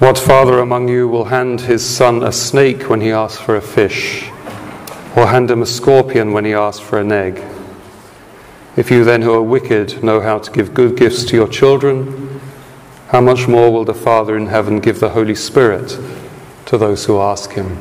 What father among you will hand his son a snake when he asks for a fish, or hand him a scorpion when he asks for an egg? If you then, who are wicked, know how to give good gifts to your children, how much more will the Father in heaven give the Holy Spirit to those who ask him?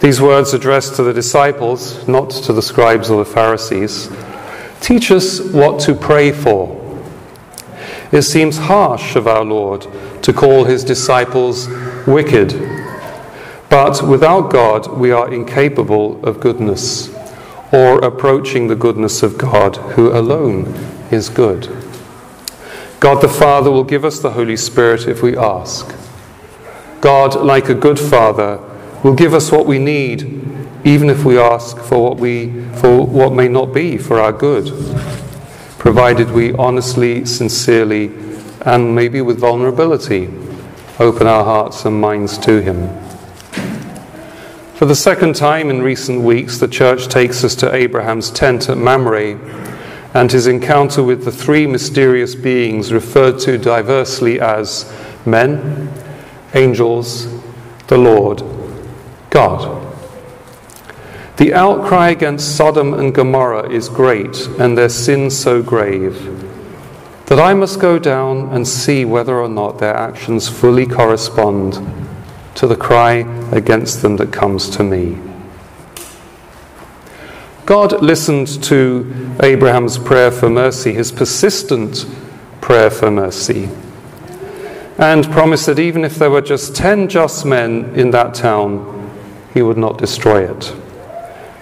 These words addressed to the disciples, not to the scribes or the Pharisees, teach us what to pray for. It seems harsh of our Lord to call his disciples wicked, but without God we are incapable of goodness or approaching the goodness of God, who alone is good. God the Father will give us the Holy Spirit if we ask. God, like a good Father, will give us what we need, even if we ask for what, we, for what may not be for our good, provided we honestly, sincerely, and maybe with vulnerability, open our hearts and minds to Him. For the second time in recent weeks, the church takes us to Abraham's tent at Mamre and his encounter with the three mysterious beings referred to diversely as men, angels, the Lord, God. The outcry against Sodom and Gomorrah is great, and their sin so grave, that I must go down and see whether or not their actions fully correspond to the cry against them that comes to me. God listened to Abraham's prayer for mercy, his persistent prayer for mercy, and promised that even if there were just ten just men in that town, he would not destroy it.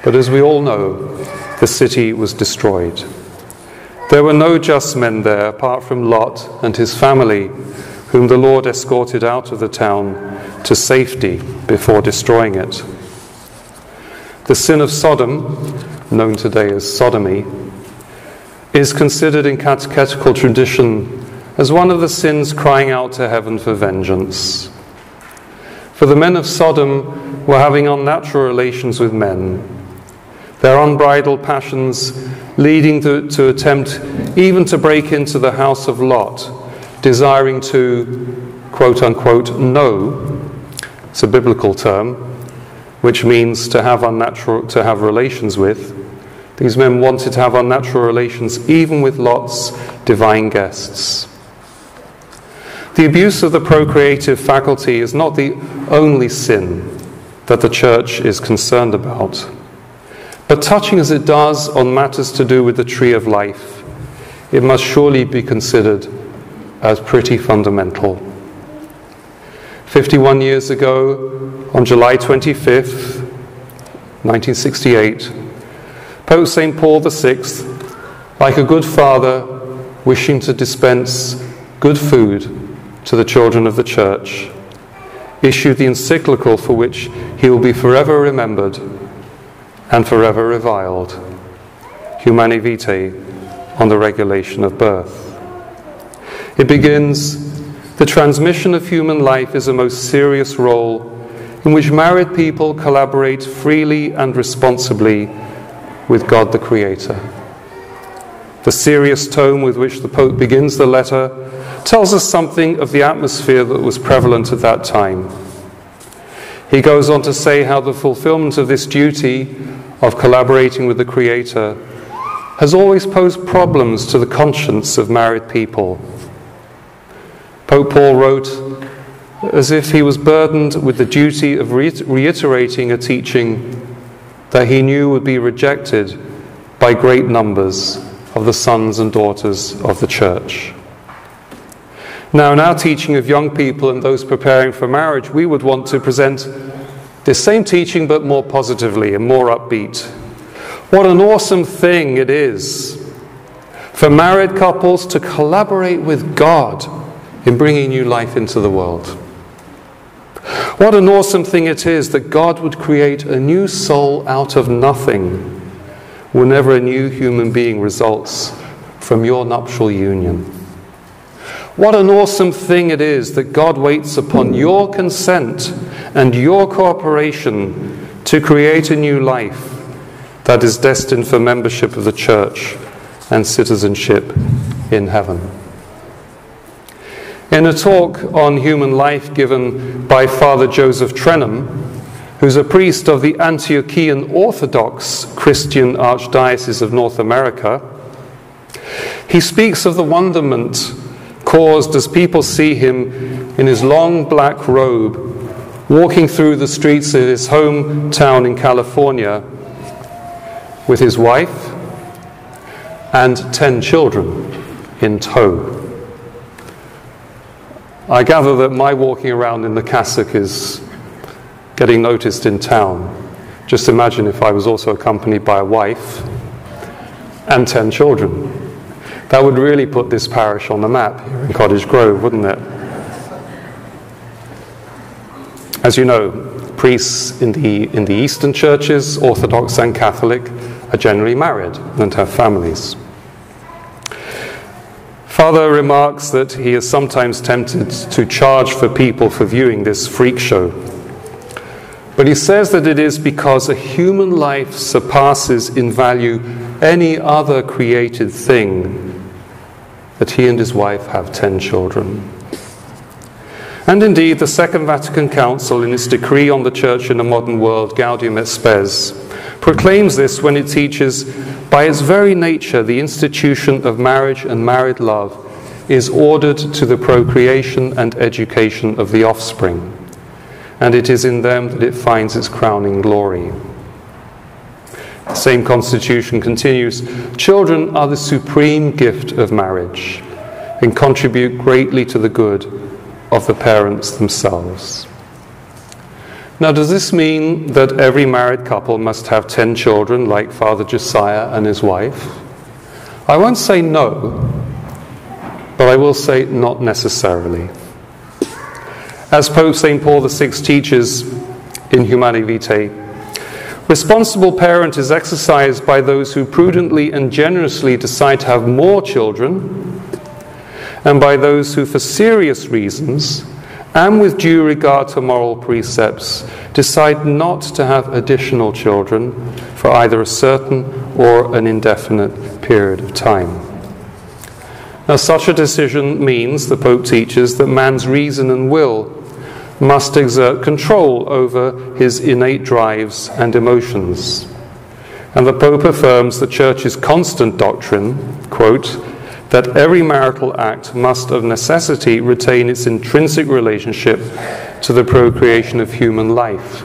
But as we all know, the city was destroyed. There were no just men there apart from Lot and his family, whom the Lord escorted out of the town to safety before destroying it. The sin of Sodom, known today as sodomy, is considered in catechetical tradition as one of the sins crying out to heaven for vengeance. For the men of Sodom were having unnatural relations with men, their unbridled passions leading to, to attempt even to break into the house of Lot, desiring to, quote unquote, know it's a biblical term, which means to have unnatural, to have relations with. These men wanted to have unnatural relations even with Lot's divine guests. The abuse of the procreative faculty is not the only sin that the church is concerned about. But touching as it does on matters to do with the tree of life, it must surely be considered as pretty fundamental. 51 years ago, on July 25th, 1968, Pope St. Paul VI, like a good father wishing to dispense good food to the children of the Church, issued the encyclical for which he will be forever remembered and forever reviled Humanae Vitae on the regulation of birth. It begins the transmission of human life is a most serious role in which married people collaborate freely and responsibly with God the Creator. The serious tone with which the Pope begins the letter tells us something of the atmosphere that was prevalent at that time. He goes on to say how the fulfillment of this duty of collaborating with the Creator has always posed problems to the conscience of married people Pope Paul wrote as if he was burdened with the duty of reiterating a teaching that he knew would be rejected by great numbers of the sons and daughters of the church. Now, in our teaching of young people and those preparing for marriage, we would want to present this same teaching but more positively and more upbeat. What an awesome thing it is for married couples to collaborate with God in bringing new life into the world. What an awesome thing it is that God would create a new soul out of nothing whenever a new human being results from your nuptial union. What an awesome thing it is that God waits upon your consent and your cooperation to create a new life that is destined for membership of the church and citizenship in heaven. In a talk on human life given by Father Josiah Trenham, who's a priest of the Antiochian Orthodox Christian Archdiocese of North America, he speaks of the wonderment caused as people see him in his long black robe walking through the streets of his hometown in California with his wife and ten children in tow. I gather that my walking around in the cassock is getting noticed in town. Just imagine if I was also accompanied by a wife and ten children. That would really put this parish on the map here in Cottage Grove, wouldn't it? As you know, priests in the, in the Eastern churches, Orthodox and Catholic, are generally married and have families. Father remarks that he is sometimes tempted to charge for people for viewing this freak show. But he says that it is because a human life surpasses in value any other created thing that he and his wife have ten children. And indeed, the Second Vatican Council, in its decree on the Church in the modern world, Gaudium et Spes, proclaims this when it teaches, by its very nature, the institution of marriage and married love is ordered to the procreation and education of the offspring, and it is in them that it finds its crowning glory. The same constitution continues Children are the supreme gift of marriage and contribute greatly to the good of the parents themselves. Now, does this mean that every married couple must have 10 children like Father Josiah and his wife? I won't say no, but I will say not necessarily. As Pope St. Paul VI teaches in Humanae Vitae, responsible parent is exercised by those who prudently and generously decide to have more children, and by those who, for serious reasons, and with due regard to moral precepts, decide not to have additional children for either a certain or an indefinite period of time. Now, such a decision means, the Pope teaches, that man's reason and will must exert control over his innate drives and emotions. And the Pope affirms the Church's constant doctrine, quote, that every marital act must of necessity retain its intrinsic relationship to the procreation of human life,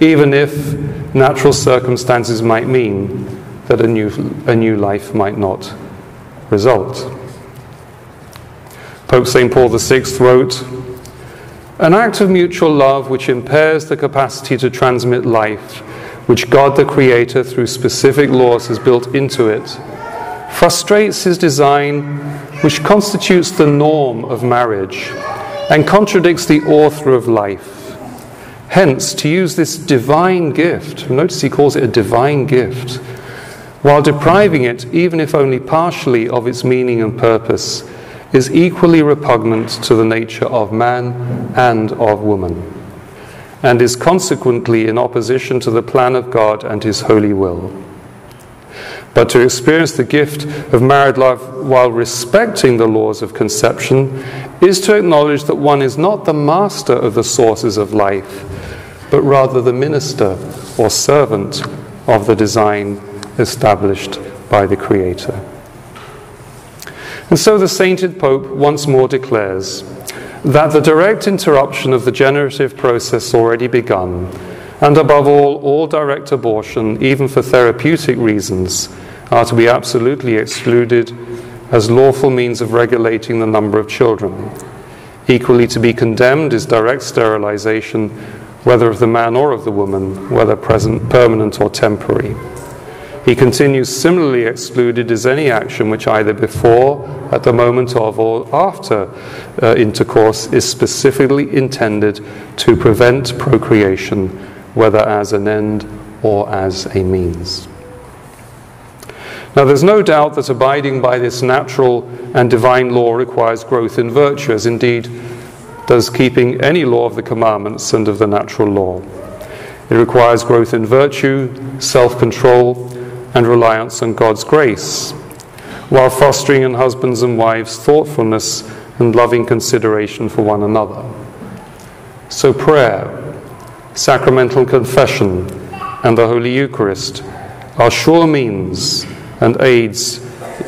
even if natural circumstances might mean that a new, a new life might not result. Pope St. Paul VI wrote, An act of mutual love which impairs the capacity to transmit life, which God the Creator, through specific laws, has built into it, frustrates his design, which constitutes the norm of marriage, and contradicts the author of life. Hence, to use this divine gift, notice he calls it a divine gift, while depriving it, even if only partially, of its meaning and purpose, is equally repugnant to the nature of man and of woman, and is consequently in opposition to the plan of God and his holy will. But to experience the gift of married life while respecting the laws of conception is to acknowledge that one is not the master of the sources of life, but rather the minister or servant of the design established by the Creator. And so the sainted Pope once more declares that the direct interruption of the generative process already begun and above all, all direct abortion, even for therapeutic reasons, are to be absolutely excluded as lawful means of regulating the number of children. Equally to be condemned is direct sterilization, whether of the man or of the woman, whether present, permanent or temporary. He continues similarly excluded is any action which either before, at the moment of, or after uh, intercourse is specifically intended to prevent procreation whether as an end or as a means. Now, there's no doubt that abiding by this natural and divine law requires growth in virtue, as indeed does keeping any law of the commandments and of the natural law. It requires growth in virtue, self control, and reliance on God's grace, while fostering in husbands and wives thoughtfulness and loving consideration for one another. So, prayer, sacramental confession, and the Holy Eucharist are sure means and aids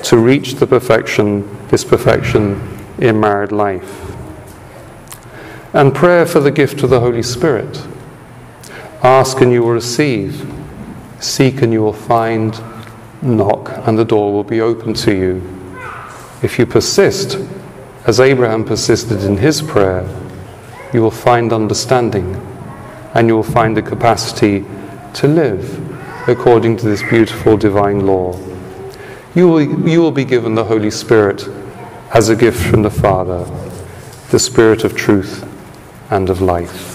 to reach the perfection, this perfection in married life. And prayer for the gift of the Holy Spirit. Ask and you will receive. Seek and you will find. Knock and the door will be open to you. If you persist, as Abraham persisted in his prayer, you will find understanding and you will find the capacity to live according to this beautiful divine law. You will, you will be given the Holy Spirit as a gift from the Father, the Spirit of truth and of life.